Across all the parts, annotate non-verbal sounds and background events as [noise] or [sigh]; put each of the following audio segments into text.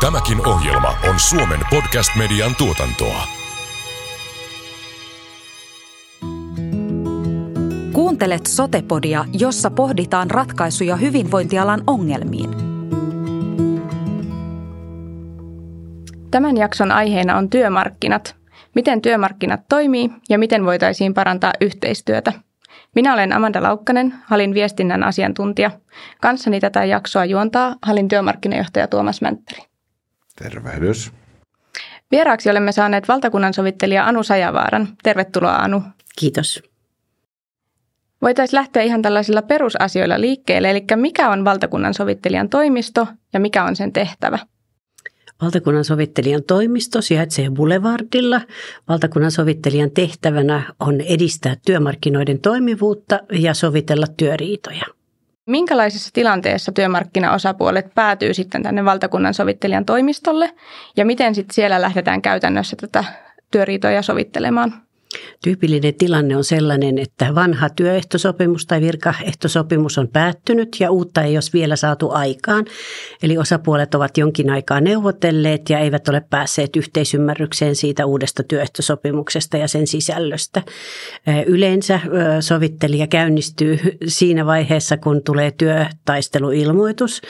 Tämäkin ohjelma on Suomen podcast-median tuotantoa. Kuuntelet Sotepodia, jossa pohditaan ratkaisuja hyvinvointialan ongelmiin. Tämän jakson aiheena on työmarkkinat. Miten työmarkkinat toimii ja miten voitaisiin parantaa yhteistyötä. Minä olen Amanda Laukkanen, Halin viestinnän asiantuntija. Kanssani tätä jaksoa juontaa Halin työmarkkinajohtaja Tuomas Mänttäri. Tervehdys. Vieraaksi olemme saaneet valtakunnan sovittelija Anu Sajavaaran. Tervetuloa Anu. Kiitos. Voitaisiin lähteä ihan tällaisilla perusasioilla liikkeelle, eli mikä on valtakunnan sovittelijan toimisto ja mikä on sen tehtävä? Valtakunnan sovittelijan toimisto sijaitsee Boulevardilla. Valtakunnan sovittelijan tehtävänä on edistää työmarkkinoiden toimivuutta ja sovitella työriitoja. Minkälaisessa tilanteessa työmarkkinaosapuolet päätyy sitten tänne valtakunnan sovittelijan toimistolle ja miten sitten siellä lähdetään käytännössä tätä työriitoja sovittelemaan? Tyypillinen tilanne on sellainen, että vanha työehtosopimus tai virkaehtosopimus on päättynyt ja uutta ei ole vielä saatu aikaan. Eli osapuolet ovat jonkin aikaa neuvotelleet ja eivät ole päässeet yhteisymmärrykseen siitä uudesta työehtosopimuksesta ja sen sisällöstä. Yleensä sovittelija käynnistyy siinä vaiheessa, kun tulee työtaisteluilmoitus,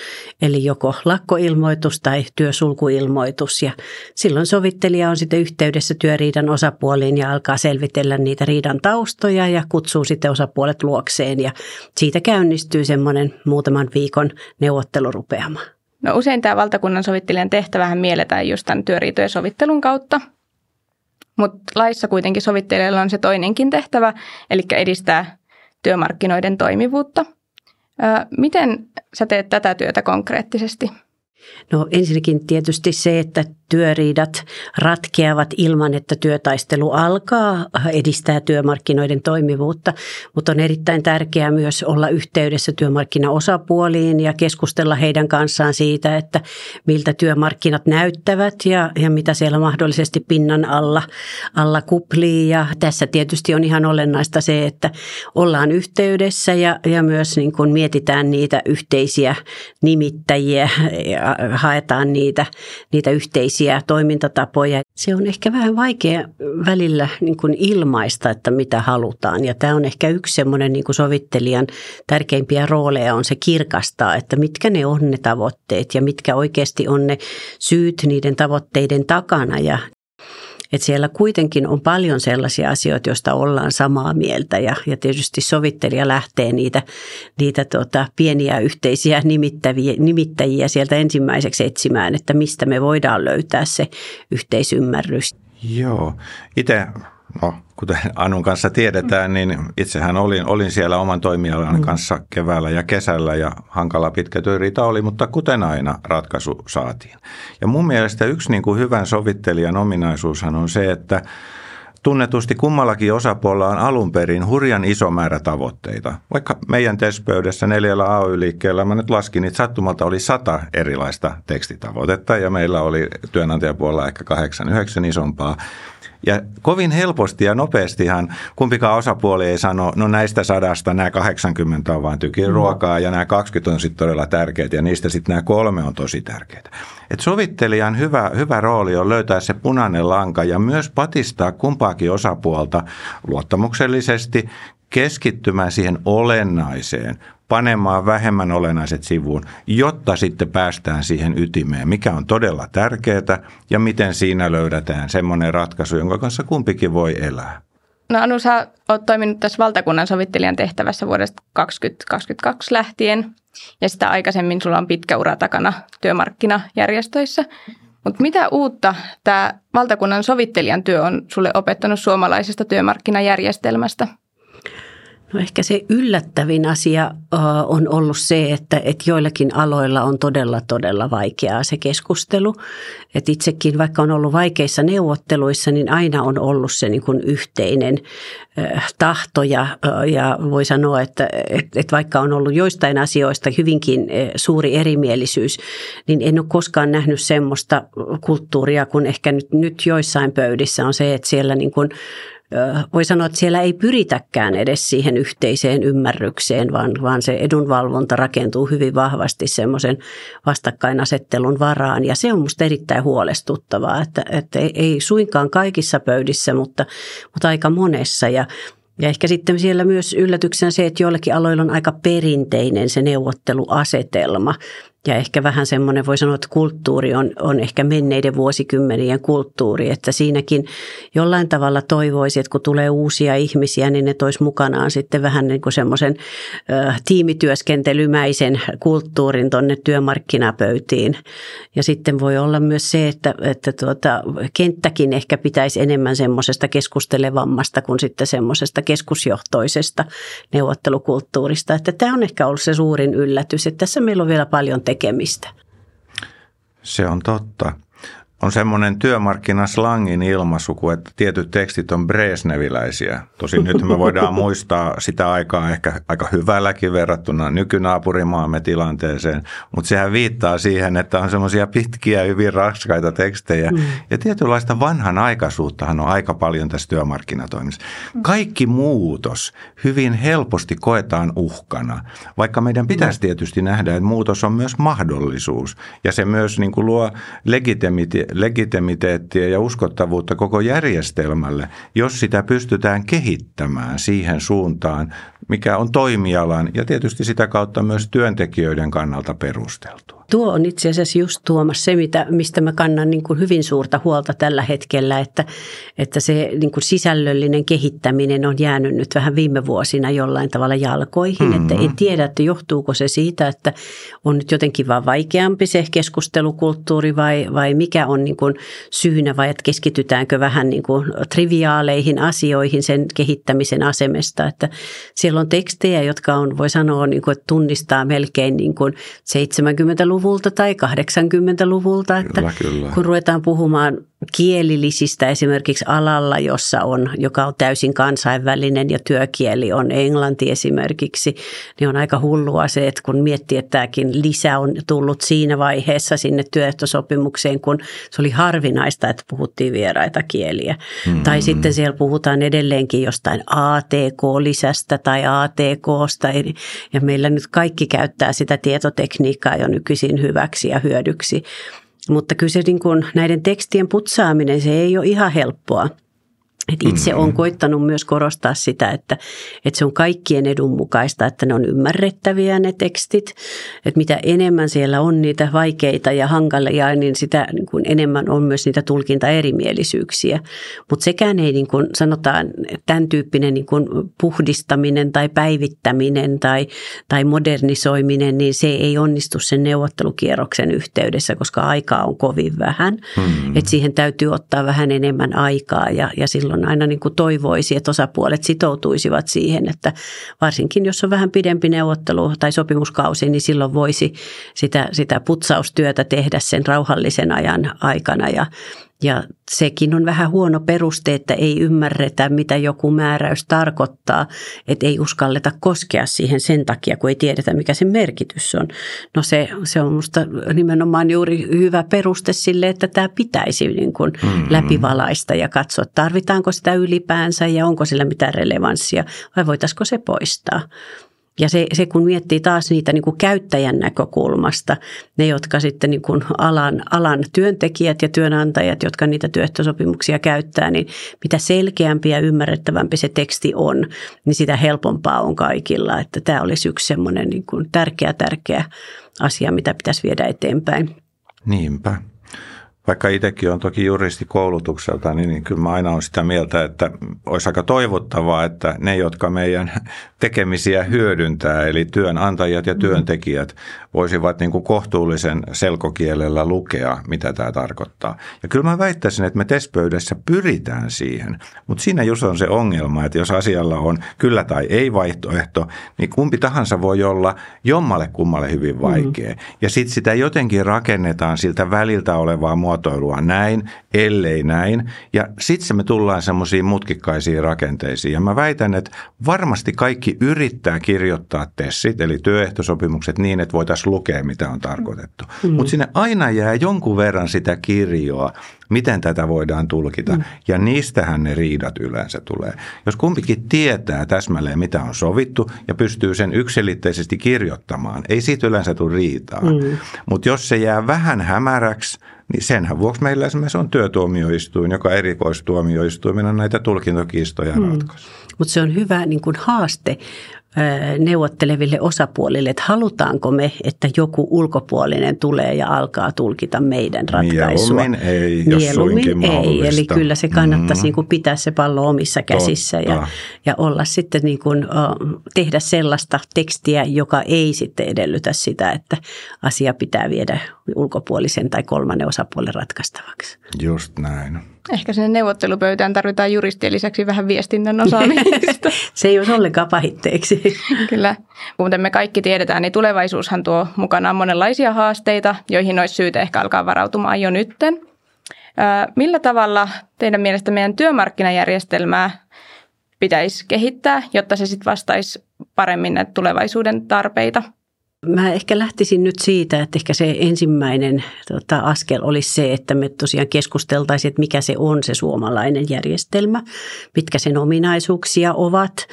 eli joko lakkoilmoitus tai työsulkuilmoitus. Ja silloin sovittelija on sitten yhteydessä työriidan osapuoliin ja alkaa se selvitellä niitä riidan taustoja ja kutsuu sitten osapuolet luokseen ja siitä käynnistyy semmoinen muutaman viikon neuvottelurupeama. No usein tämä valtakunnan sovittelijan tehtävähän mielletään just tämän työriitojen sovittelun kautta, mutta laissa kuitenkin sovittelijalla on se toinenkin tehtävä, eli edistää työmarkkinoiden toimivuutta. Miten sä teet tätä työtä konkreettisesti? No ensinnäkin tietysti se, että työriidat ratkeavat ilman, että työtaistelu alkaa, edistää työmarkkinoiden toimivuutta, mutta on erittäin tärkeää myös olla yhteydessä työmarkkinaosapuoliin ja keskustella heidän kanssaan siitä, että miltä työmarkkinat näyttävät ja, ja mitä siellä mahdollisesti pinnan alla, alla kuplii. Ja tässä tietysti on ihan olennaista se, että ollaan yhteydessä ja, ja myös niin kuin mietitään niitä yhteisiä nimittäjiä ja haetaan niitä, niitä yhteisiä toimintatapoja. Se on ehkä vähän vaikea välillä niin kuin ilmaista, että mitä halutaan. Ja tämä on ehkä yksi semmoinen niin sovittelijan tärkeimpiä rooleja on se kirkastaa, että mitkä ne on ne tavoitteet ja mitkä oikeasti on ne syyt niiden tavoitteiden takana. Ja että siellä kuitenkin on paljon sellaisia asioita, joista ollaan samaa mieltä ja, ja tietysti sovittelija lähtee niitä, niitä tota, pieniä yhteisiä nimittäviä, nimittäjiä sieltä ensimmäiseksi etsimään, että mistä me voidaan löytää se yhteisymmärrys. Joo, itse no, kuten Anun kanssa tiedetään, niin itsehän olin, olin siellä oman toimialan mm. kanssa keväällä ja kesällä ja hankala pitkä työriita oli, mutta kuten aina ratkaisu saatiin. Ja mun mielestä yksi niin kuin hyvän sovittelijan ominaisuushan on se, että tunnetusti kummallakin osapuolella on alun perin hurjan iso määrä tavoitteita. Vaikka meidän testpöydässä neljällä AY-liikkeellä, mä nyt laskin, että sattumalta oli sata erilaista tekstitavoitetta ja meillä oli työnantajapuolella ehkä kahdeksan, yhdeksän isompaa. Ja kovin helposti ja nopeastihan kumpikaan osapuoli ei sano, no näistä sadasta nämä 80 on vain tykin ruokaa ja nämä 20 on sitten todella tärkeitä ja niistä sitten nämä kolme on tosi tärkeitä. Et sovittelijan hyvä, hyvä rooli on löytää se punainen lanka ja myös patistaa kumpaakin osapuolta luottamuksellisesti keskittymään siihen olennaiseen, panemaan vähemmän olennaiset sivuun, jotta sitten päästään siihen ytimeen, mikä on todella tärkeää ja miten siinä löydetään semmoinen ratkaisu, jonka kanssa kumpikin voi elää. No Anu, sä oot toiminut tässä valtakunnan sovittelijan tehtävässä vuodesta 2022 lähtien ja sitä aikaisemmin sulla on pitkä ura takana työmarkkinajärjestöissä. Mutta mitä uutta tämä valtakunnan sovittelijan työ on sulle opettanut suomalaisesta työmarkkinajärjestelmästä? No ehkä se yllättävin asia on ollut se, että, että joillakin aloilla on todella, todella vaikeaa se keskustelu. Että itsekin, vaikka on ollut vaikeissa neuvotteluissa, niin aina on ollut se niin kuin yhteinen tahto ja, ja voi sanoa, että, että vaikka on ollut joistain asioista hyvinkin suuri erimielisyys, niin en ole koskaan nähnyt semmoista kulttuuria, kun ehkä nyt, nyt joissain pöydissä on se, että siellä niin voi sanoa, että siellä ei pyritäkään edes siihen yhteiseen ymmärrykseen, vaan, vaan se edunvalvonta rakentuu hyvin vahvasti semmoisen vastakkainasettelun varaan. Ja se on minusta erittäin huolestuttavaa, että, että ei suinkaan kaikissa pöydissä, mutta, mutta aika monessa. Ja ja ehkä sitten siellä myös yllätyksenä se, että joillakin aloilla on aika perinteinen se neuvotteluasetelma. Ja ehkä vähän semmoinen voi sanoa, että kulttuuri on, on ehkä menneiden vuosikymmenien kulttuuri, että siinäkin jollain tavalla toivoisi, että kun tulee uusia ihmisiä, niin ne tois mukanaan sitten vähän niin kuin semmoisen ö, tiimityöskentelymäisen kulttuurin tuonne työmarkkinapöytiin. Ja sitten voi olla myös se, että, että tuota, kenttäkin ehkä pitäisi enemmän semmoisesta keskustelevammasta kuin sitten semmoisesta keskusjohtoisesta neuvottelukulttuurista. Että tämä on ehkä ollut se suurin yllätys, että tässä meillä on vielä paljon tekemistä. Se on totta on semmoinen työmarkkinaslangin ilmaisu, että tietyt tekstit on Bresneviläisiä. Tosin nyt me voidaan [laughs] muistaa sitä aikaa ehkä aika hyvälläkin verrattuna nykynaapurimaamme tilanteeseen, mutta sehän viittaa siihen, että on semmoisia pitkiä, hyvin raskaita tekstejä. Mm. Ja tietynlaista vanhan aikaisuuttahan on aika paljon tässä työmarkkinatoimissa. Kaikki muutos hyvin helposti koetaan uhkana, vaikka meidän pitäisi tietysti nähdä, että muutos on myös mahdollisuus. Ja se myös niin kuin luo legitimiteettiä legitimiteettiä ja uskottavuutta koko järjestelmälle, jos sitä pystytään kehittämään siihen suuntaan, mikä on toimialan ja tietysti sitä kautta myös työntekijöiden kannalta perusteltua. Tuo on itse asiassa just Tuomas se, mitä, mistä mä kannan niin kuin hyvin suurta huolta tällä hetkellä, että, että se niin kuin sisällöllinen kehittäminen on jäänyt nyt vähän viime vuosina jollain tavalla jalkoihin. Mm-hmm. Että en tiedä, että johtuuko se siitä, että on nyt jotenkin vaan vaikeampi se keskustelukulttuuri vai, vai mikä on niin kuin syynä vai että keskitytäänkö vähän niin kuin triviaaleihin asioihin sen kehittämisen asemesta. Että siellä on tekstejä, jotka on, voi sanoa, niin kuin, että tunnistaa melkein niin kuin 70-luvun 70-luvulta tai 80-luvulta, että kyllä, kyllä. kun ruvetaan puhumaan kielillisistä esimerkiksi alalla, jossa on, joka on täysin kansainvälinen ja työkieli on englanti esimerkiksi, niin on aika hullua se, että kun miettii, että tämäkin lisä on tullut siinä vaiheessa sinne työehtosopimukseen, kun se oli harvinaista, että puhuttiin vieraita kieliä. Mm-hmm. Tai sitten siellä puhutaan edelleenkin jostain ATK-lisästä tai ATKsta, ja meillä nyt kaikki käyttää sitä tietotekniikkaa jo nykyisin hyväksi ja hyödyksi. Mutta kyllä se niin kuin näiden tekstien putsaaminen, se ei ole ihan helppoa. Et itse olen mm-hmm. koittanut myös korostaa sitä, että, että se on kaikkien edun mukaista, että ne on ymmärrettäviä ne tekstit. Että mitä enemmän siellä on niitä vaikeita ja hankalia, niin sitä niin kuin enemmän on myös niitä tulkintaerimielisyyksiä. Mutta sekään ei niin kuin sanotaan tämän tyyppinen niin kuin puhdistaminen tai päivittäminen tai, tai modernisoiminen, niin se ei onnistu sen neuvottelukierroksen yhteydessä, koska aikaa on kovin vähän. Hmm. Että siihen täytyy ottaa vähän enemmän aikaa ja, ja silloin silloin aina niin kuin toivoisi, että osapuolet sitoutuisivat siihen, että varsinkin jos on vähän pidempi neuvottelu tai sopimuskausi, niin silloin voisi sitä, sitä putsaustyötä tehdä sen rauhallisen ajan aikana. Ja, ja sekin on vähän huono peruste, että ei ymmärretä, mitä joku määräys tarkoittaa, että ei uskalleta koskea siihen sen takia, kun ei tiedetä, mikä sen merkitys on. No se, se on minusta nimenomaan juuri hyvä peruste sille, että tämä pitäisi niin kuin mm-hmm. läpivalaista ja katsoa, tarvitaanko sitä ylipäänsä ja onko sillä mitään relevanssia vai voitaisiko se poistaa. Ja se, se kun miettii taas niitä niin kuin käyttäjän näkökulmasta, ne jotka sitten niin kuin alan, alan työntekijät ja työnantajat, jotka niitä työehtosopimuksia käyttää, niin mitä selkeämpi ja ymmärrettävämpi se teksti on, niin sitä helpompaa on kaikilla. Että tämä olisi yksi semmoinen niin kuin tärkeä, tärkeä asia, mitä pitäisi viedä eteenpäin. Niinpä vaikka itsekin on toki juristi koulutukselta, niin, niin kyllä mä aina olen sitä mieltä, että olisi aika toivottavaa, että ne, jotka meidän [laughs] tekemisiä hyödyntää, eli työnantajat ja työntekijät, voisivat niin kuin kohtuullisen selkokielellä lukea, mitä tämä tarkoittaa. Ja kyllä mä väittäisin, että me testpöydässä pyritään siihen, mutta siinä just on se ongelma, että jos asialla on kyllä tai ei vaihtoehto, niin kumpi tahansa voi olla jommalle kummalle hyvin vaikea. Mm. Ja sitten sitä jotenkin rakennetaan siltä väliltä olevaa muotoa, muotoilua näin, ellei näin. Ja sitten me tullaan semmoisiin mutkikkaisiin rakenteisiin. Ja mä väitän, että varmasti kaikki yrittää kirjoittaa tessit, eli työehtosopimukset niin, että voitaisiin lukea, mitä on tarkoitettu. Mm. Mutta sinne aina jää jonkun verran sitä kirjoa, miten tätä voidaan tulkita. Mm. Ja niistähän ne riidat yleensä tulee. Jos kumpikin tietää täsmälleen, mitä on sovittu ja pystyy sen yksilitteisesti kirjoittamaan, ei siitä yleensä tule riitaa. Mm. Mutta jos se jää vähän hämäräksi, niin senhän vuoksi meillä esimerkiksi on työtuomioistuin, joka erikoistuomioistuimena näitä tulkintokiistoja mm. ratkaisee. Mutta se on hyvä niin kuin haaste neuvotteleville osapuolille, että halutaanko me, että joku ulkopuolinen tulee ja alkaa tulkita meidän ratkaisua. Mieluummin ei, jos Mieluummin ei, eli kyllä se kannattaisi mm. niin kuin pitää se pallo omissa käsissä ja, ja olla sitten niin kuin, tehdä sellaista tekstiä, joka ei sitten edellytä sitä, että asia pitää viedä ulkopuolisen tai kolmannen osapuolen ratkaistavaksi. Just näin. Ehkä sinne neuvottelupöytään tarvitaan juristien lisäksi vähän viestinnän osaamista. [laughs] Se ei olisi ollenkaan pahitteeksi. [laughs] Kyllä. Kuten me kaikki tiedetään, niin tulevaisuushan tuo mukanaan monenlaisia haasteita, joihin olisi syytä ehkä alkaa varautumaan jo nytten. Millä tavalla teidän mielestä meidän työmarkkinajärjestelmää pitäisi kehittää, jotta se sitten vastaisi paremmin näitä tulevaisuuden tarpeita? Mä ehkä lähtisin nyt siitä, että ehkä se ensimmäinen tota, askel olisi se, että me tosiaan keskusteltaisiin, että mikä se on se suomalainen järjestelmä, mitkä sen ominaisuuksia ovat.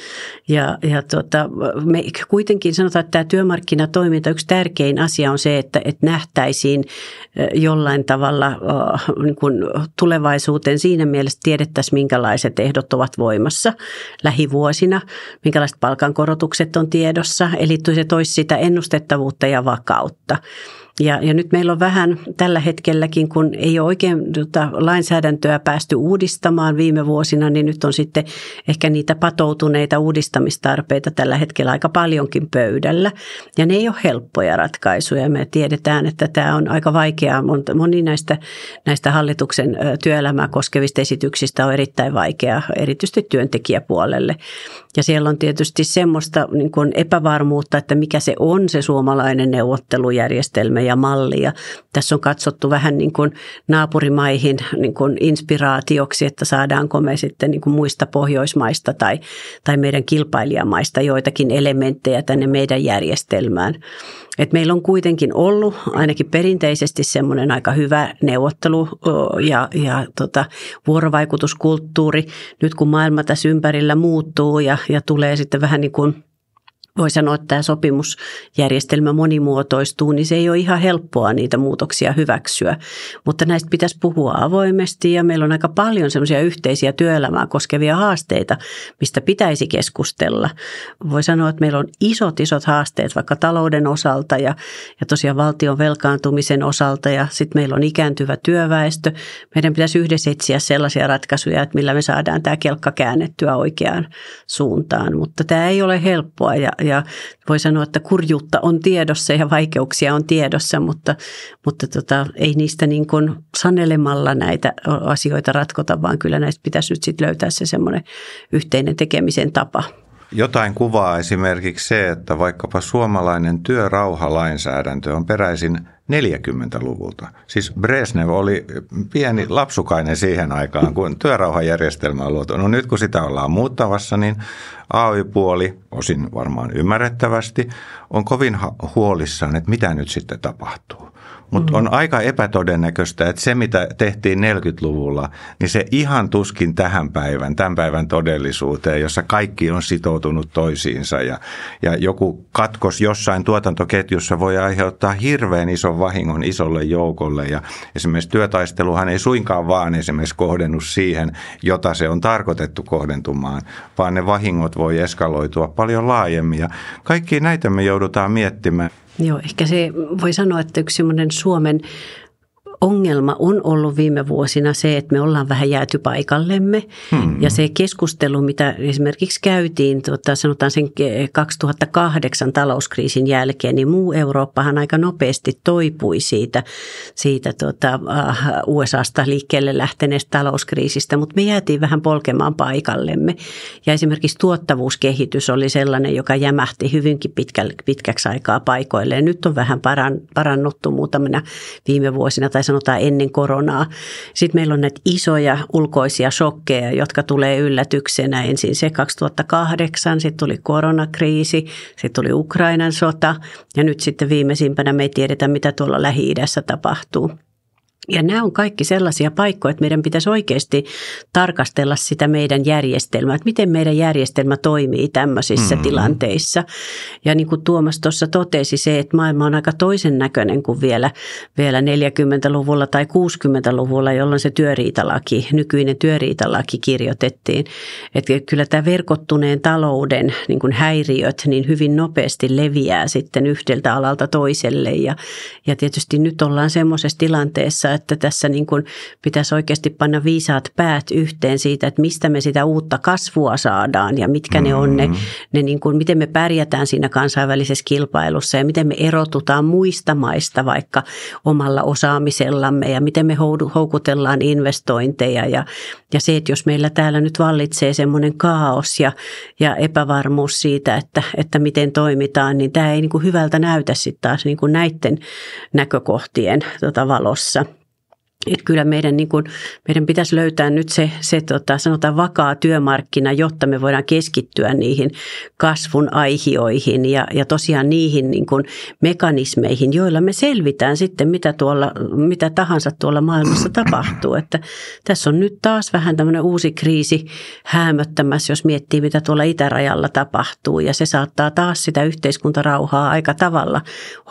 Ja, ja tota, me kuitenkin sanotaan, että tämä työmarkkinatoiminta, yksi tärkein asia on se, että, että nähtäisiin jollain tavalla niin kuin tulevaisuuteen siinä mielessä tiedettäisiin, minkälaiset ehdot ovat voimassa lähivuosina, minkälaiset palkankorotukset on tiedossa. Eli se toisi sitä ennustetta ennustettavuutta ja vakautta. Ja, ja nyt meillä on vähän tällä hetkelläkin, kun ei ole oikein tota, lainsäädäntöä päästy uudistamaan viime vuosina, niin nyt on sitten ehkä niitä patoutuneita uudistamistarpeita tällä hetkellä aika paljonkin pöydällä. Ja ne ei ole helppoja ratkaisuja. Me tiedetään, että tämä on aika vaikeaa. Moni näistä, näistä hallituksen työelämää koskevista esityksistä on erittäin vaikeaa, erityisesti työntekijäpuolelle. Ja siellä on tietysti semmoista niin kuin epävarmuutta, että mikä se on se suomalainen neuvottelujärjestelmä ja malli. Ja tässä on katsottu vähän niin kuin naapurimaihin niin kuin inspiraatioksi, että saadaanko me sitten niin kuin muista Pohjoismaista tai, tai meidän kilpailijamaista joitakin elementtejä tänne meidän järjestelmään. Et meillä on kuitenkin ollut ainakin perinteisesti semmoinen aika hyvä neuvottelu ja, ja tota, vuorovaikutuskulttuuri. Nyt kun maailma tässä ympärillä muuttuu ja, ja tulee sitten vähän niin kuin voi sanoa, että tämä sopimusjärjestelmä monimuotoistuu, niin se ei ole ihan helppoa niitä muutoksia hyväksyä. Mutta näistä pitäisi puhua avoimesti ja meillä on aika paljon semmoisia yhteisiä työelämää koskevia haasteita, mistä pitäisi keskustella. Voi sanoa, että meillä on isot, isot haasteet vaikka talouden osalta ja, ja tosiaan valtion velkaantumisen osalta ja sitten meillä on ikääntyvä työväestö. Meidän pitäisi yhdessä etsiä sellaisia ratkaisuja, että millä me saadaan tämä kelkka käännettyä oikeaan suuntaan, mutta tämä ei ole helppoa ja, ja voi sanoa, että kurjuutta on tiedossa ja vaikeuksia on tiedossa, mutta, mutta tota, ei niistä niin kuin sanelemalla näitä asioita ratkota, vaan kyllä näistä pitäisi nyt sitten löytää se semmoinen yhteinen tekemisen tapa. Jotain kuvaa esimerkiksi se, että vaikkapa suomalainen työrauhalainsäädäntö on peräisin 40-luvulta. Siis Brezhnev oli pieni lapsukainen siihen aikaan, kun työrauhajärjestelmä on luotu. No nyt kun sitä ollaan muuttavassa, niin AY-puoli, osin varmaan ymmärrettävästi, on kovin huolissaan, että mitä nyt sitten tapahtuu. Mutta mm. on aika epätodennäköistä, että se mitä tehtiin 40-luvulla, niin se ihan tuskin tähän päivän, tämän päivän todellisuuteen, jossa kaikki on sitoutunut toisiinsa ja, ja joku katkos jossain tuotantoketjussa voi aiheuttaa hirveän ison vahingon isolle joukolle ja esimerkiksi työtaisteluhan ei suinkaan vaan esimerkiksi kohdennut siihen, jota se on tarkoitettu kohdentumaan, vaan ne vahingot voi eskaloitua paljon laajemmin ja kaikki näitä me joudutaan miettimään. Joo, ehkä se voi sanoa, että yksi Suomen ongelma on ollut viime vuosina se, että me ollaan vähän jääty paikallemme. Hmm. Ja se keskustelu, mitä esimerkiksi käytiin, tuota, sanotaan sen 2008 talouskriisin jälkeen, niin muu Eurooppahan aika nopeasti toipui siitä, siitä tuota, äh, USAsta liikkeelle lähteneestä talouskriisistä, mutta me jäätiin vähän polkemaan paikallemme. Ja esimerkiksi tuottavuuskehitys oli sellainen, joka jämähti hyvinkin pitkä, pitkäksi aikaa paikoilleen. Nyt on vähän parannuttu muutamina viime vuosina tai sanotaan ennen koronaa. Sitten meillä on näitä isoja ulkoisia shokkeja, jotka tulee yllätyksenä. Ensin se 2008, sitten tuli koronakriisi, sitten tuli Ukrainan sota ja nyt sitten viimeisimpänä me ei tiedetä, mitä tuolla Lähi-idässä tapahtuu. Ja nämä on kaikki sellaisia paikkoja, että meidän pitäisi oikeasti tarkastella sitä meidän järjestelmää, että miten meidän järjestelmä toimii tämmöisissä mm-hmm. tilanteissa. Ja niin kuin Tuomas tuossa totesi se, että maailma on aika toisen näköinen kuin vielä, vielä 40-luvulla tai 60-luvulla, jolloin se työriitalaki, nykyinen työriitalaki kirjoitettiin. Että kyllä tämä verkottuneen talouden niin kuin häiriöt niin hyvin nopeasti leviää sitten yhdeltä alalta toiselle. Ja, ja tietysti nyt ollaan semmoisessa tilanteessa, että tässä niin kuin pitäisi oikeasti panna viisaat päät yhteen siitä, että mistä me sitä uutta kasvua saadaan ja mitkä ne on ne, mm-hmm. ne niin kuin, miten me pärjätään siinä kansainvälisessä kilpailussa ja miten me erotutaan muista maista vaikka omalla osaamisellamme ja miten me houkutellaan investointeja ja, ja se, että jos meillä täällä nyt vallitsee semmoinen kaos ja, ja epävarmuus siitä, että, että miten toimitaan, niin tämä ei niin kuin hyvältä näytä sitten taas niin kuin näiden näkökohtien tota, valossa. Että kyllä meidän, niin kuin, meidän pitäisi löytää nyt se, se tota, sanotaan vakaa työmarkkina, jotta me voidaan keskittyä niihin kasvun aihioihin ja, ja tosiaan niihin niin kuin mekanismeihin, joilla me selvitään sitten mitä, tuolla, mitä tahansa tuolla maailmassa tapahtuu. Että tässä on nyt taas vähän tämmöinen uusi kriisi häämöttämässä, jos miettii mitä tuolla itärajalla tapahtuu ja se saattaa taas sitä yhteiskuntarauhaa aika tavalla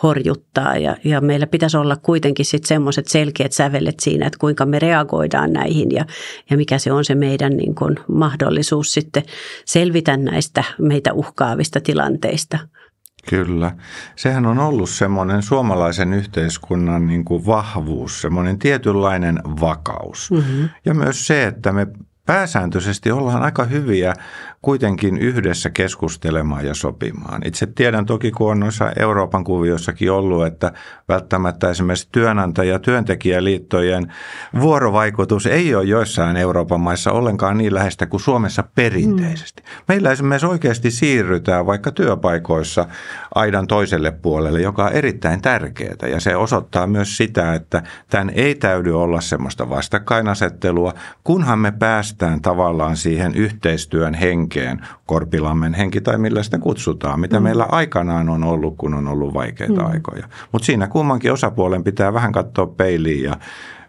horjuttaa ja, ja meillä pitäisi olla kuitenkin sitten semmoiset selkeät sävelet siinä, että kuinka me reagoidaan näihin ja, ja mikä se on se meidän niin kuin mahdollisuus sitten selvitä näistä meitä uhkaavista tilanteista. Kyllä. Sehän on ollut semmoinen suomalaisen yhteiskunnan niin kuin vahvuus, semmoinen tietynlainen vakaus. Mm-hmm. Ja myös se, että me pääsääntöisesti ollaan aika hyviä kuitenkin yhdessä keskustelemaan ja sopimaan. Itse tiedän toki, kun on noissa Euroopan kuvioissakin ollut, että välttämättä esimerkiksi työnantaja- ja työntekijäliittojen vuorovaikutus ei ole joissain Euroopan maissa ollenkaan niin läheistä kuin Suomessa perinteisesti. Mm. Meillä esimerkiksi oikeasti siirrytään vaikka työpaikoissa aidan toiselle puolelle, joka on erittäin tärkeää. Ja se osoittaa myös sitä, että tämän ei täydy olla semmoista vastakkainasettelua, kunhan me päästään tavallaan siihen yhteistyön henkilöön henkeen, Korpilammen henki tai millä sitä kutsutaan, mitä mm. meillä aikanaan on ollut, kun on ollut vaikeita mm. aikoja. Mutta siinä kummankin osapuolen pitää vähän katsoa peiliin ja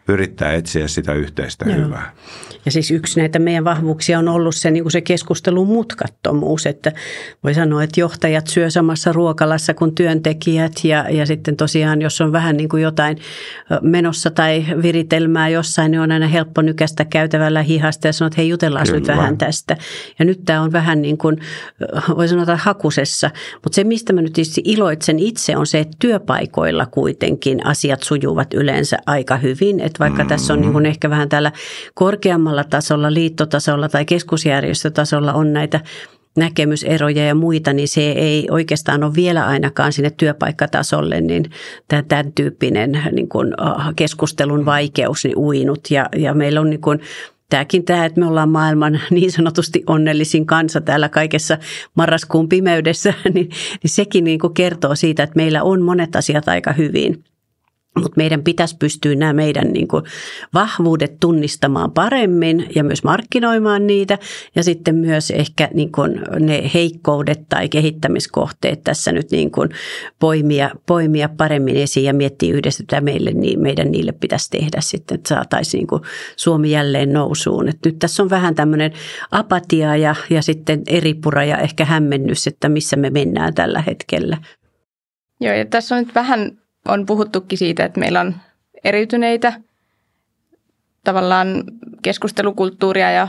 yrittää etsiä sitä yhteistä Joo. hyvää. Ja siis yksi näitä meidän vahvuuksia on ollut se, niin kuin se keskustelun mutkattomuus, että voi sanoa, että johtajat syö samassa ruokalassa kuin työntekijät ja, ja sitten tosiaan, jos on vähän niin kuin jotain menossa tai viritelmää jossain, niin on aina helppo nykästä käytävällä hihasta ja sanoa, että hei jutellaan Kyllä. nyt vähän tästä. Ja nyt tämä on vähän niin kuin, voi sanoa, hakusessa. Mutta se, mistä mä nyt iloitsen itse, on se, että työpaikoilla kuitenkin asiat sujuvat yleensä aika hyvin, että vaikka mm-hmm. tässä on niin kuin ehkä vähän täällä korkeammalla tasolla, liittotasolla tai keskusjärjestötasolla on näitä näkemyseroja ja muita, niin se ei oikeastaan ole vielä ainakaan sinne työpaikkatasolle, niin tämän tyyppinen niin kuin ah, keskustelun vaikeus niin uinut. Ja, ja meillä on niin kuin tämäkin tämä, että me ollaan maailman [laughs] niin sanotusti onnellisin kansa täällä kaikessa marraskuun pimeydessä, [laughs] niin, niin sekin niin kuin kertoo siitä, että meillä on monet asiat aika hyvin. Mutta meidän pitäisi pystyä nämä meidän niin kuin vahvuudet tunnistamaan paremmin ja myös markkinoimaan niitä. Ja sitten myös ehkä niin kuin ne heikkoudet tai kehittämiskohteet tässä nyt niin kuin poimia, poimia paremmin esiin ja miettiä yhdessä, että meille, niin meidän niille pitäisi tehdä sitten, että saataisiin niin kuin Suomi jälleen nousuun. Et nyt tässä on vähän tämmöinen apatia ja, ja sitten eripura ja ehkä hämmennys, että missä me mennään tällä hetkellä. Joo, ja tässä on nyt vähän on puhuttukin siitä, että meillä on eriytyneitä tavallaan keskustelukulttuuria ja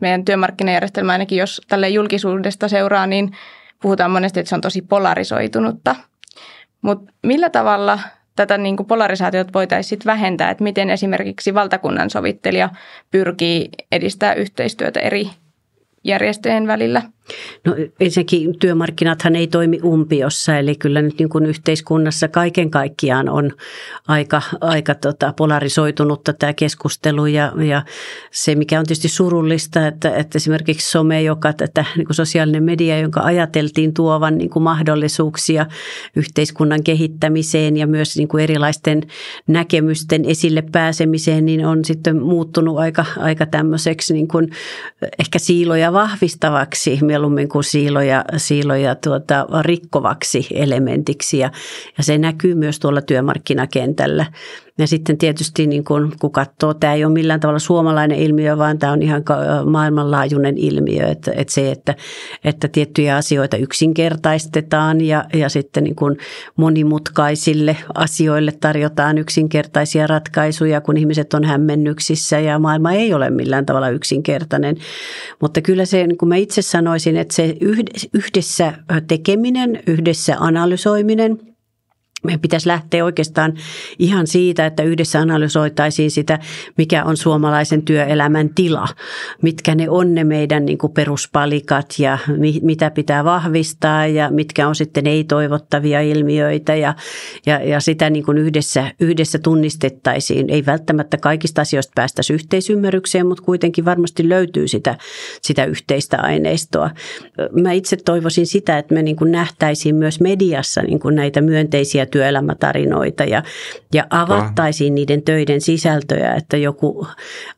meidän työmarkkinajärjestelmä ainakin, jos tälle julkisuudesta seuraa, niin puhutaan monesti, että se on tosi polarisoitunutta. Mutta millä tavalla tätä niin kuin polarisaatiota voitaisiin vähentää, että miten esimerkiksi valtakunnan sovittelija pyrkii edistää yhteistyötä eri järjestöjen välillä – No ensinnäkin työmarkkinathan ei toimi umpiossa, eli kyllä nyt niin kuin yhteiskunnassa kaiken kaikkiaan on aika, aika tota polarisoitunutta tämä keskustelu ja, ja se, mikä on tietysti surullista, että, että esimerkiksi some, joka tätä niin kuin sosiaalinen media, jonka ajateltiin tuovan niin kuin mahdollisuuksia yhteiskunnan kehittämiseen ja myös niin kuin erilaisten näkemysten esille pääsemiseen, niin on sitten muuttunut aika, aika tämmöiseksi niin kuin ehkä siiloja vahvistavaksi mieluummin kuin siiloja, siiloja tuota, rikkovaksi elementiksi ja, ja se näkyy myös tuolla työmarkkinakentällä. Ja sitten tietysti niin kun, kun katsoo, tämä ei ole millään tavalla suomalainen ilmiö, vaan tämä on ihan maailmanlaajuinen ilmiö, että, että se, että, että tiettyjä asioita yksinkertaistetaan ja, ja sitten niin kun monimutkaisille asioille tarjotaan yksinkertaisia ratkaisuja, kun ihmiset on hämmennyksissä ja maailma ei ole millään tavalla yksinkertainen. Mutta kyllä se, niin kuin mä itse sanoisin, että se yhdessä tekeminen, yhdessä analysoiminen – meidän pitäisi lähteä oikeastaan ihan siitä, että yhdessä analysoitaisiin sitä, mikä on suomalaisen työelämän tila, mitkä ne on ne meidän niin kuin peruspalikat ja mi, mitä pitää vahvistaa ja mitkä on sitten ei-toivottavia ilmiöitä ja, ja, ja sitä niin kuin yhdessä, yhdessä tunnistettaisiin. Ei välttämättä kaikista asioista päästäisi yhteisymmärrykseen, mutta kuitenkin varmasti löytyy sitä, sitä yhteistä aineistoa. Mä itse toivoisin sitä, että me niin kuin nähtäisiin myös mediassa niin kuin näitä myönteisiä työelämätarinoita ja, ja avattaisiin niiden töiden sisältöjä, että joku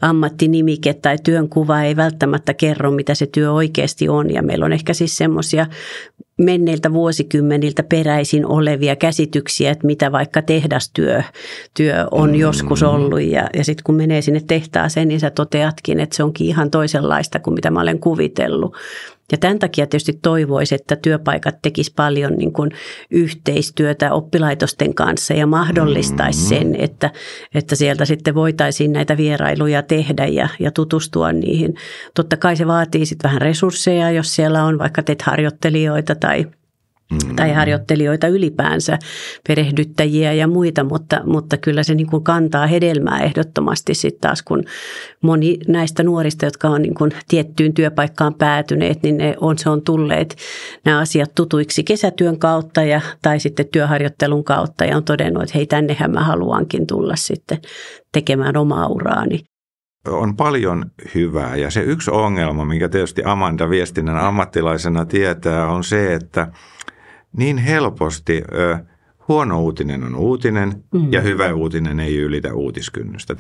ammattinimike tai työnkuva ei välttämättä kerro, mitä se työ oikeasti on. Ja meillä on ehkä siis semmoisia menneiltä vuosikymmeniltä peräisin olevia käsityksiä, että mitä vaikka tehdastyö työ on mm. joskus ollut. Ja, ja sitten kun menee sinne tehtaaseen, niin sä toteatkin, että se onkin ihan toisenlaista kuin mitä mä olen kuvitellut. Ja tämän takia tietysti toivoisi, että työpaikat tekis paljon niin kuin yhteistyötä oppilaitosten kanssa ja mahdollistaisi mm-hmm. sen, että, että sieltä sitten voitaisiin näitä vierailuja tehdä ja, ja tutustua niihin. Totta kai se vaatii sitten vähän resursseja, jos siellä on vaikka teet harjoittelijoita tai mm. tai harjoittelijoita ylipäänsä, perehdyttäjiä ja muita, mutta, mutta kyllä se niin kuin kantaa hedelmää ehdottomasti sitten taas, kun moni näistä nuorista, jotka on niin kuin tiettyyn työpaikkaan päätyneet, niin ne on, se on tulleet nämä asiat tutuiksi kesätyön kautta ja, tai sitten työharjoittelun kautta ja on todennut, että hei tännehän mä haluankin tulla sitten tekemään omaa uraani on paljon hyvää ja se yksi ongelma, minkä tietysti Amanda viestinnän ammattilaisena tietää, on se, että niin helposti ö, huono uutinen on uutinen mm. ja hyvä uutinen ei ylitä uutiskynnystä.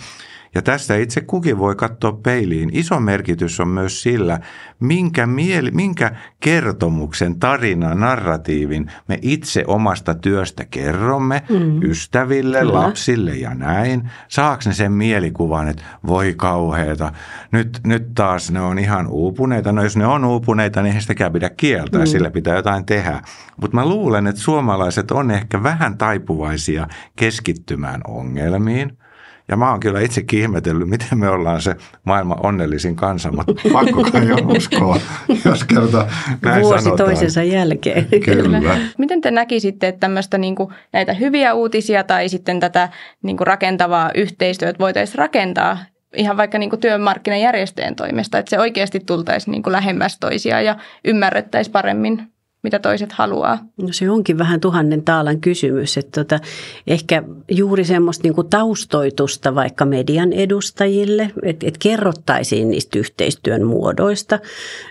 Ja tässä itse kukin voi katsoa peiliin. Iso merkitys on myös sillä, minkä, mieli, minkä kertomuksen, tarina, narratiivin me itse omasta työstä kerromme mm. ystäville, Kyllä. lapsille ja näin. Saako ne sen mielikuvan, että voi kauheeta, nyt, nyt taas ne on ihan uupuneita. No jos ne on uupuneita, niin ei sitäkään pidä kieltää, mm. sille pitää jotain tehdä. Mutta mä luulen, että suomalaiset on ehkä vähän taipuvaisia keskittymään ongelmiin – ja mä oon kyllä itsekin ihmetellyt, miten me ollaan se maailman onnellisin kansa, mutta [laughs] pakko kai on uskoa, jos kerta näin Vuosi sanotaan. toisensa jälkeen. Kyllä. [laughs] Miten te näkisitte, että tämmöistä niin kuin näitä hyviä uutisia tai sitten tätä niin kuin rakentavaa yhteistyötä voitaisiin rakentaa ihan vaikka niin kuin työmarkkinajärjestöjen toimesta, että se oikeasti tultaisiin niin kuin lähemmäs toisia ja ymmärrettäisiin paremmin mitä toiset haluaa? No se onkin vähän tuhannen taalan kysymys. Että tota, ehkä juuri semmoista niin kuin taustoitusta vaikka median edustajille, että, että kerrottaisiin niistä yhteistyön muodoista,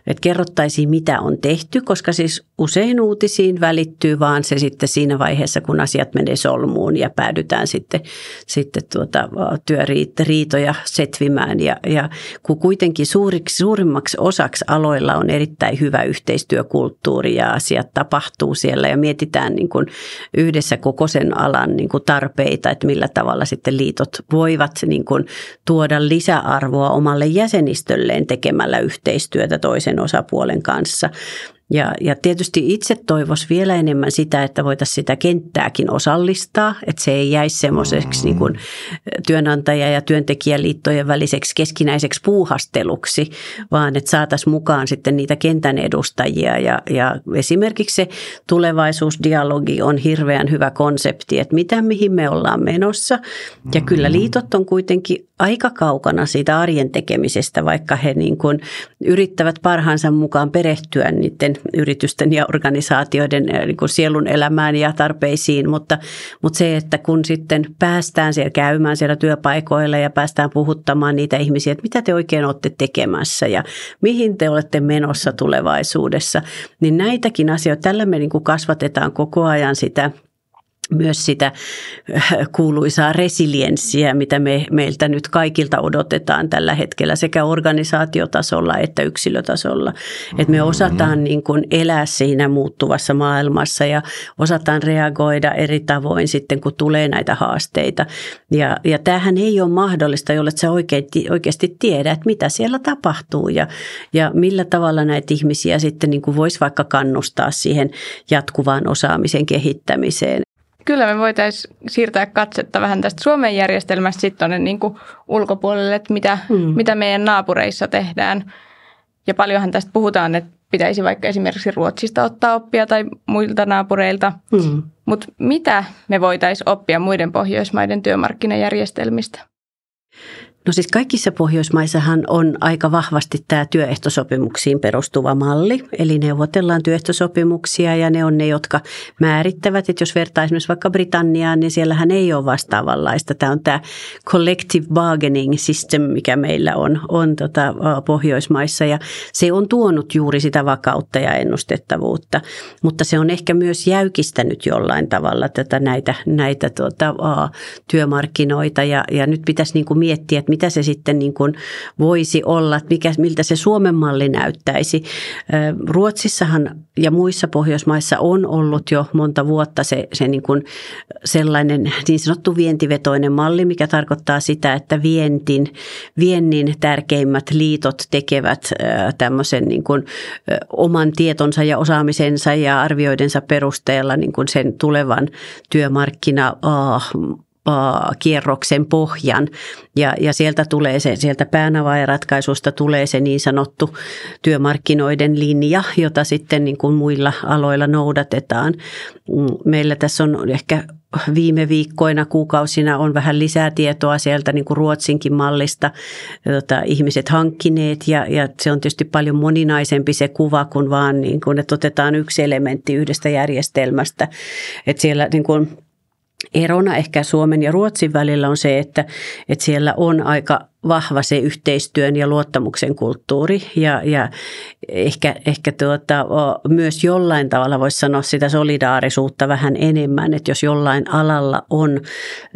että kerrottaisiin mitä on tehty, koska siis usein uutisiin välittyy vaan se sitten siinä vaiheessa, kun asiat menee solmuun ja päädytään sitten, sitten tuota, työriitoja setvimään. Ja, ja kun kuitenkin suuriksi, suurimmaksi osaksi aloilla on erittäin hyvä yhteistyökulttuuri ja asiat tapahtuu siellä ja mietitään niin kuin yhdessä koko sen alan niin kuin tarpeita, että millä tavalla sitten liitot voivat niin kuin tuoda lisäarvoa omalle jäsenistölleen tekemällä yhteistyötä toisen osapuolen kanssa. Ja, ja tietysti itse toivoisi vielä enemmän sitä, että voitaisiin sitä kenttääkin osallistaa, että se ei jäisi semmoiseksi mm. niin työnantaja- ja työntekijäliittojen väliseksi keskinäiseksi puuhasteluksi, vaan että saataisiin mukaan sitten niitä kentän edustajia. Ja, ja esimerkiksi se tulevaisuusdialogi on hirveän hyvä konsepti, että mitä mihin me ollaan menossa. Ja kyllä mm. liitot on kuitenkin aika kaukana siitä arjen tekemisestä, vaikka he niin kuin yrittävät parhaansa mukaan perehtyä niiden yritysten ja organisaatioiden eh, niin kuin sielun elämään ja tarpeisiin, mutta, mutta se, että kun sitten päästään siellä käymään siellä työpaikoilla ja päästään puhuttamaan niitä ihmisiä, että mitä te oikein olette tekemässä ja mihin te olette menossa tulevaisuudessa, niin näitäkin asioita, tällä me niin kuin kasvatetaan koko ajan sitä – myös sitä äh, kuuluisaa resilienssiä, mitä me, meiltä nyt kaikilta odotetaan tällä hetkellä sekä organisaatiotasolla että yksilötasolla. Että me osataan niin kuin elää siinä muuttuvassa maailmassa ja osataan reagoida eri tavoin sitten, kun tulee näitä haasteita. Ja, ja tämähän ei ole mahdollista, jolle sä oikeasti, oikeasti tiedät, mitä siellä tapahtuu ja, ja millä tavalla näitä ihmisiä sitten niin kuin voisi vaikka kannustaa siihen jatkuvaan osaamisen kehittämiseen. Kyllä me voitaisiin siirtää katsetta vähän tästä Suomen järjestelmästä sitten tuonne niin ulkopuolelle, että mitä, hmm. mitä meidän naapureissa tehdään. Ja paljonhan tästä puhutaan, että pitäisi vaikka esimerkiksi Ruotsista ottaa oppia tai muilta naapureilta. Hmm. Mutta mitä me voitaisiin oppia muiden Pohjoismaiden työmarkkinajärjestelmistä? No siis kaikissa Pohjoismaissahan on aika vahvasti tämä työehtosopimuksiin perustuva malli, eli neuvotellaan työehtosopimuksia ja ne on ne, jotka määrittävät, että jos vertaa esimerkiksi vaikka Britanniaan, niin siellähän ei ole vastaavanlaista. Tämä on tämä collective bargaining system, mikä meillä on, on tota Pohjoismaissa. Ja se on tuonut juuri sitä vakautta ja ennustettavuutta, mutta se on ehkä myös jäykistänyt jollain tavalla tätä näitä, näitä tuota, työmarkkinoita. Ja, ja nyt pitäisi niin kuin miettiä, että mitä se sitten niin kuin voisi olla, mikä, miltä se Suomen malli näyttäisi. Ruotsissahan ja muissa Pohjoismaissa on ollut jo monta vuotta se, se niin kuin sellainen niin sanottu vientivetoinen malli, mikä tarkoittaa sitä, että vientin, viennin tärkeimmät liitot tekevät tämmöisen niin kuin oman tietonsa ja osaamisensa ja arvioidensa perusteella niin kuin sen tulevan työmarkkina kierroksen pohjan ja, ja sieltä tulee se, sieltä päänavaajaratkaisusta tulee se niin sanottu työmarkkinoiden linja, jota sitten niin kuin muilla aloilla noudatetaan. Mm, meillä tässä on ehkä viime viikkoina, kuukausina on vähän lisää tietoa sieltä niin kuin Ruotsinkin mallista jota ihmiset hankkineet ja, ja se on tietysti paljon moninaisempi se kuva kuin vaan niin kuin, että otetaan yksi elementti yhdestä järjestelmästä. Että siellä niin kuin erona ehkä Suomen ja Ruotsin välillä on se, että, että siellä on aika vahva se yhteistyön ja luottamuksen kulttuuri. Ja, ja ehkä, ehkä tuota, myös jollain tavalla voisi sanoa sitä solidaarisuutta vähän enemmän, että jos jollain alalla on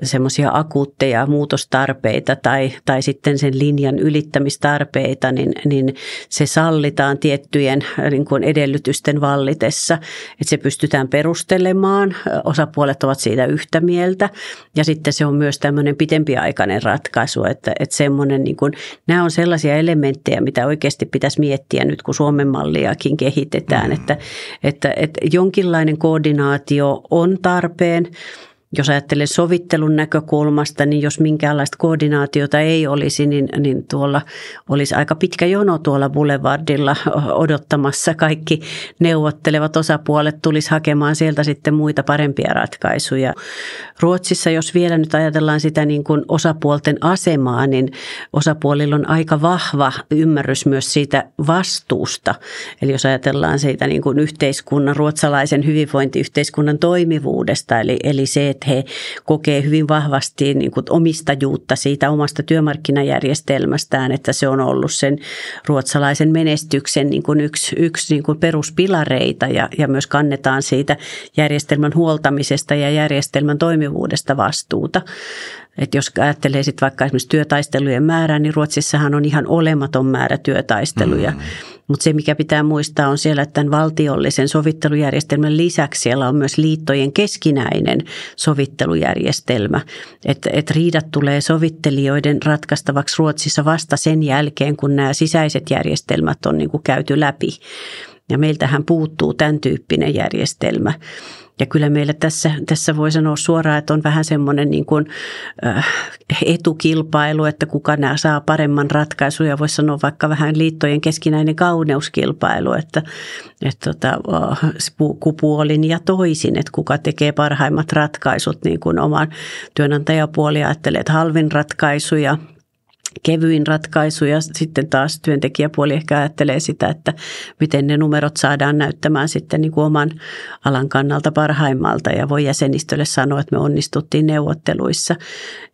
semmoisia akuutteja muutostarpeita tai, tai sitten sen linjan ylittämistarpeita, niin, niin se sallitaan tiettyjen niin kuin edellytysten vallitessa, että se pystytään perustelemaan, osapuolet ovat siitä yhtä mieltä. Ja sitten se on myös tämmöinen pitempiaikainen ratkaisu, että, että se semmoinen, niin kuin, nämä on sellaisia elementtejä, mitä oikeasti pitäisi miettiä nyt, kun Suomen malliakin kehitetään, mm. että, että, että jonkinlainen koordinaatio on tarpeen, jos ajattelee sovittelun näkökulmasta, niin jos minkäänlaista koordinaatiota ei olisi, niin, niin tuolla olisi aika pitkä jono tuolla Boulevardilla odottamassa. Kaikki neuvottelevat osapuolet tulisi hakemaan sieltä sitten muita parempia ratkaisuja. Ruotsissa, jos vielä nyt ajatellaan sitä niin kuin osapuolten asemaa, niin osapuolilla on aika vahva ymmärrys myös siitä vastuusta. Eli jos ajatellaan siitä niin kuin yhteiskunnan, ruotsalaisen hyvinvointiyhteiskunnan toimivuudesta, eli, eli se, että he kokee hyvin vahvasti niin kuin omistajuutta siitä omasta työmarkkinajärjestelmästään, että se on ollut sen ruotsalaisen menestyksen niin kuin yksi, yksi niin kuin peruspilareita ja, ja myös kannetaan siitä järjestelmän huoltamisesta ja järjestelmän toimivuudesta vastuuta. että jos ajattelee sitten vaikka esimerkiksi työtaistelujen määrää, niin Ruotsissahan on ihan olematon määrä työtaisteluja. Mm. Mutta se, mikä pitää muistaa, on siellä, että tämän valtiollisen sovittelujärjestelmän lisäksi siellä on myös liittojen keskinäinen sovittelujärjestelmä. Että et riidat tulee sovittelijoiden ratkaistavaksi Ruotsissa vasta sen jälkeen, kun nämä sisäiset järjestelmät on niin kuin käyty läpi. Ja meiltähän puuttuu tämän tyyppinen järjestelmä. Ja kyllä meillä tässä, tässä voi sanoa suoraan, että on vähän semmoinen niin kuin, äh, etukilpailu, että kuka nämä saa paremman ratkaisun. Ja voisi sanoa vaikka vähän liittojen keskinäinen kauneuskilpailu, että, että tota, äh, kupuolin ja toisin, että kuka tekee parhaimmat ratkaisut. Niin kuin oman työnantajapuoli ajattelee, että halvin ratkaisu ja kevyin ratkaisu ja sitten taas työntekijäpuoli ehkä ajattelee sitä, että miten ne numerot saadaan näyttämään sitten niin kuin oman alan kannalta parhaimmalta ja voi jäsenistölle sanoa, että me onnistuttiin neuvotteluissa.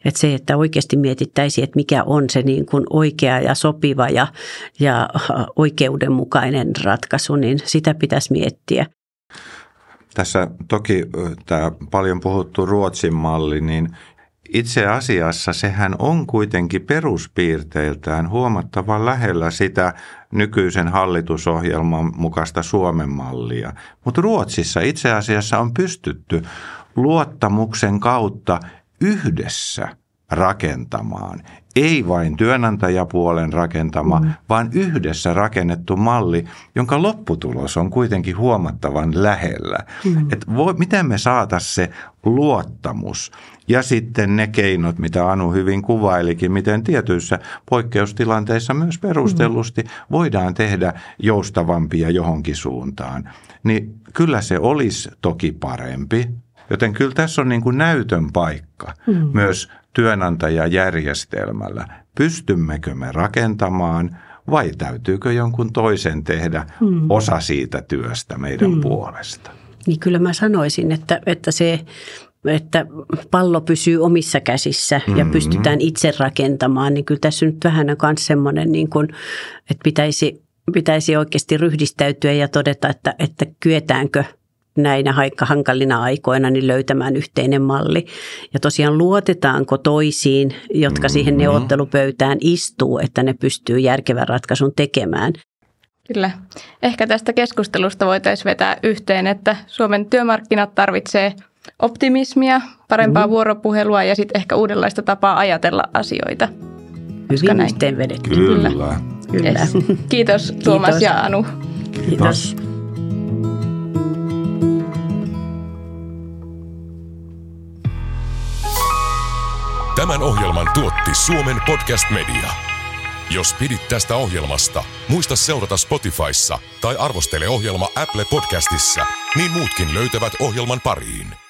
Että se, että oikeasti mietittäisiin, että mikä on se niin kuin oikea ja sopiva ja, ja oikeudenmukainen ratkaisu, niin sitä pitäisi miettiä. Tässä toki tämä paljon puhuttu Ruotsin malli, niin itse asiassa sehän on kuitenkin peruspiirteiltään huomattavan lähellä sitä nykyisen hallitusohjelman mukaista Suomen mallia. Mutta Ruotsissa itse asiassa on pystytty luottamuksen kautta yhdessä rakentamaan ei vain työnantajapuolen rakentama, mm. vaan yhdessä rakennettu malli, jonka lopputulos on kuitenkin huomattavan lähellä. Mm. Et voi, miten me saataisiin se luottamus ja sitten ne keinot, mitä Anu hyvin kuvailikin, miten tietyissä poikkeustilanteissa myös perustellusti mm. voidaan tehdä joustavampia johonkin suuntaan. Niin kyllä se olisi toki parempi, Joten kyllä tässä on niin kuin näytön paikka mm. myös työnantajajärjestelmällä. Pystymmekö me rakentamaan vai täytyykö jonkun toisen tehdä mm. osa siitä työstä meidän mm. puolesta? Niin kyllä mä sanoisin, että, että se että pallo pysyy omissa käsissä ja mm-hmm. pystytään itse rakentamaan, niin kyllä tässä nyt vähän on myös semmoinen, niin kuin, että pitäisi, pitäisi oikeasti ryhdistäytyä ja todeta, että, että kyetäänkö – näinä hankalina aikoina niin löytämään yhteinen malli. Ja tosiaan luotetaanko toisiin, jotka siihen mm-hmm. neuvottelupöytään istuu, että ne pystyy järkevän ratkaisun tekemään. Kyllä. Ehkä tästä keskustelusta voitaisiin vetää yhteen, että Suomen työmarkkinat tarvitsee optimismia, parempaa mm. vuoropuhelua ja sitten ehkä uudenlaista tapaa ajatella asioita. Hyvin yhteenvedetty. Kyllä. Kyllä. Yes. [laughs] Kiitos Tuomas Kiitos. ja Anu. Kiitos. Kiitos. Tämän ohjelman tuotti Suomen Podcast Media. Jos pidit tästä ohjelmasta, muista seurata Spotifyssa tai arvostele ohjelma Apple Podcastissa, niin muutkin löytävät ohjelman pariin.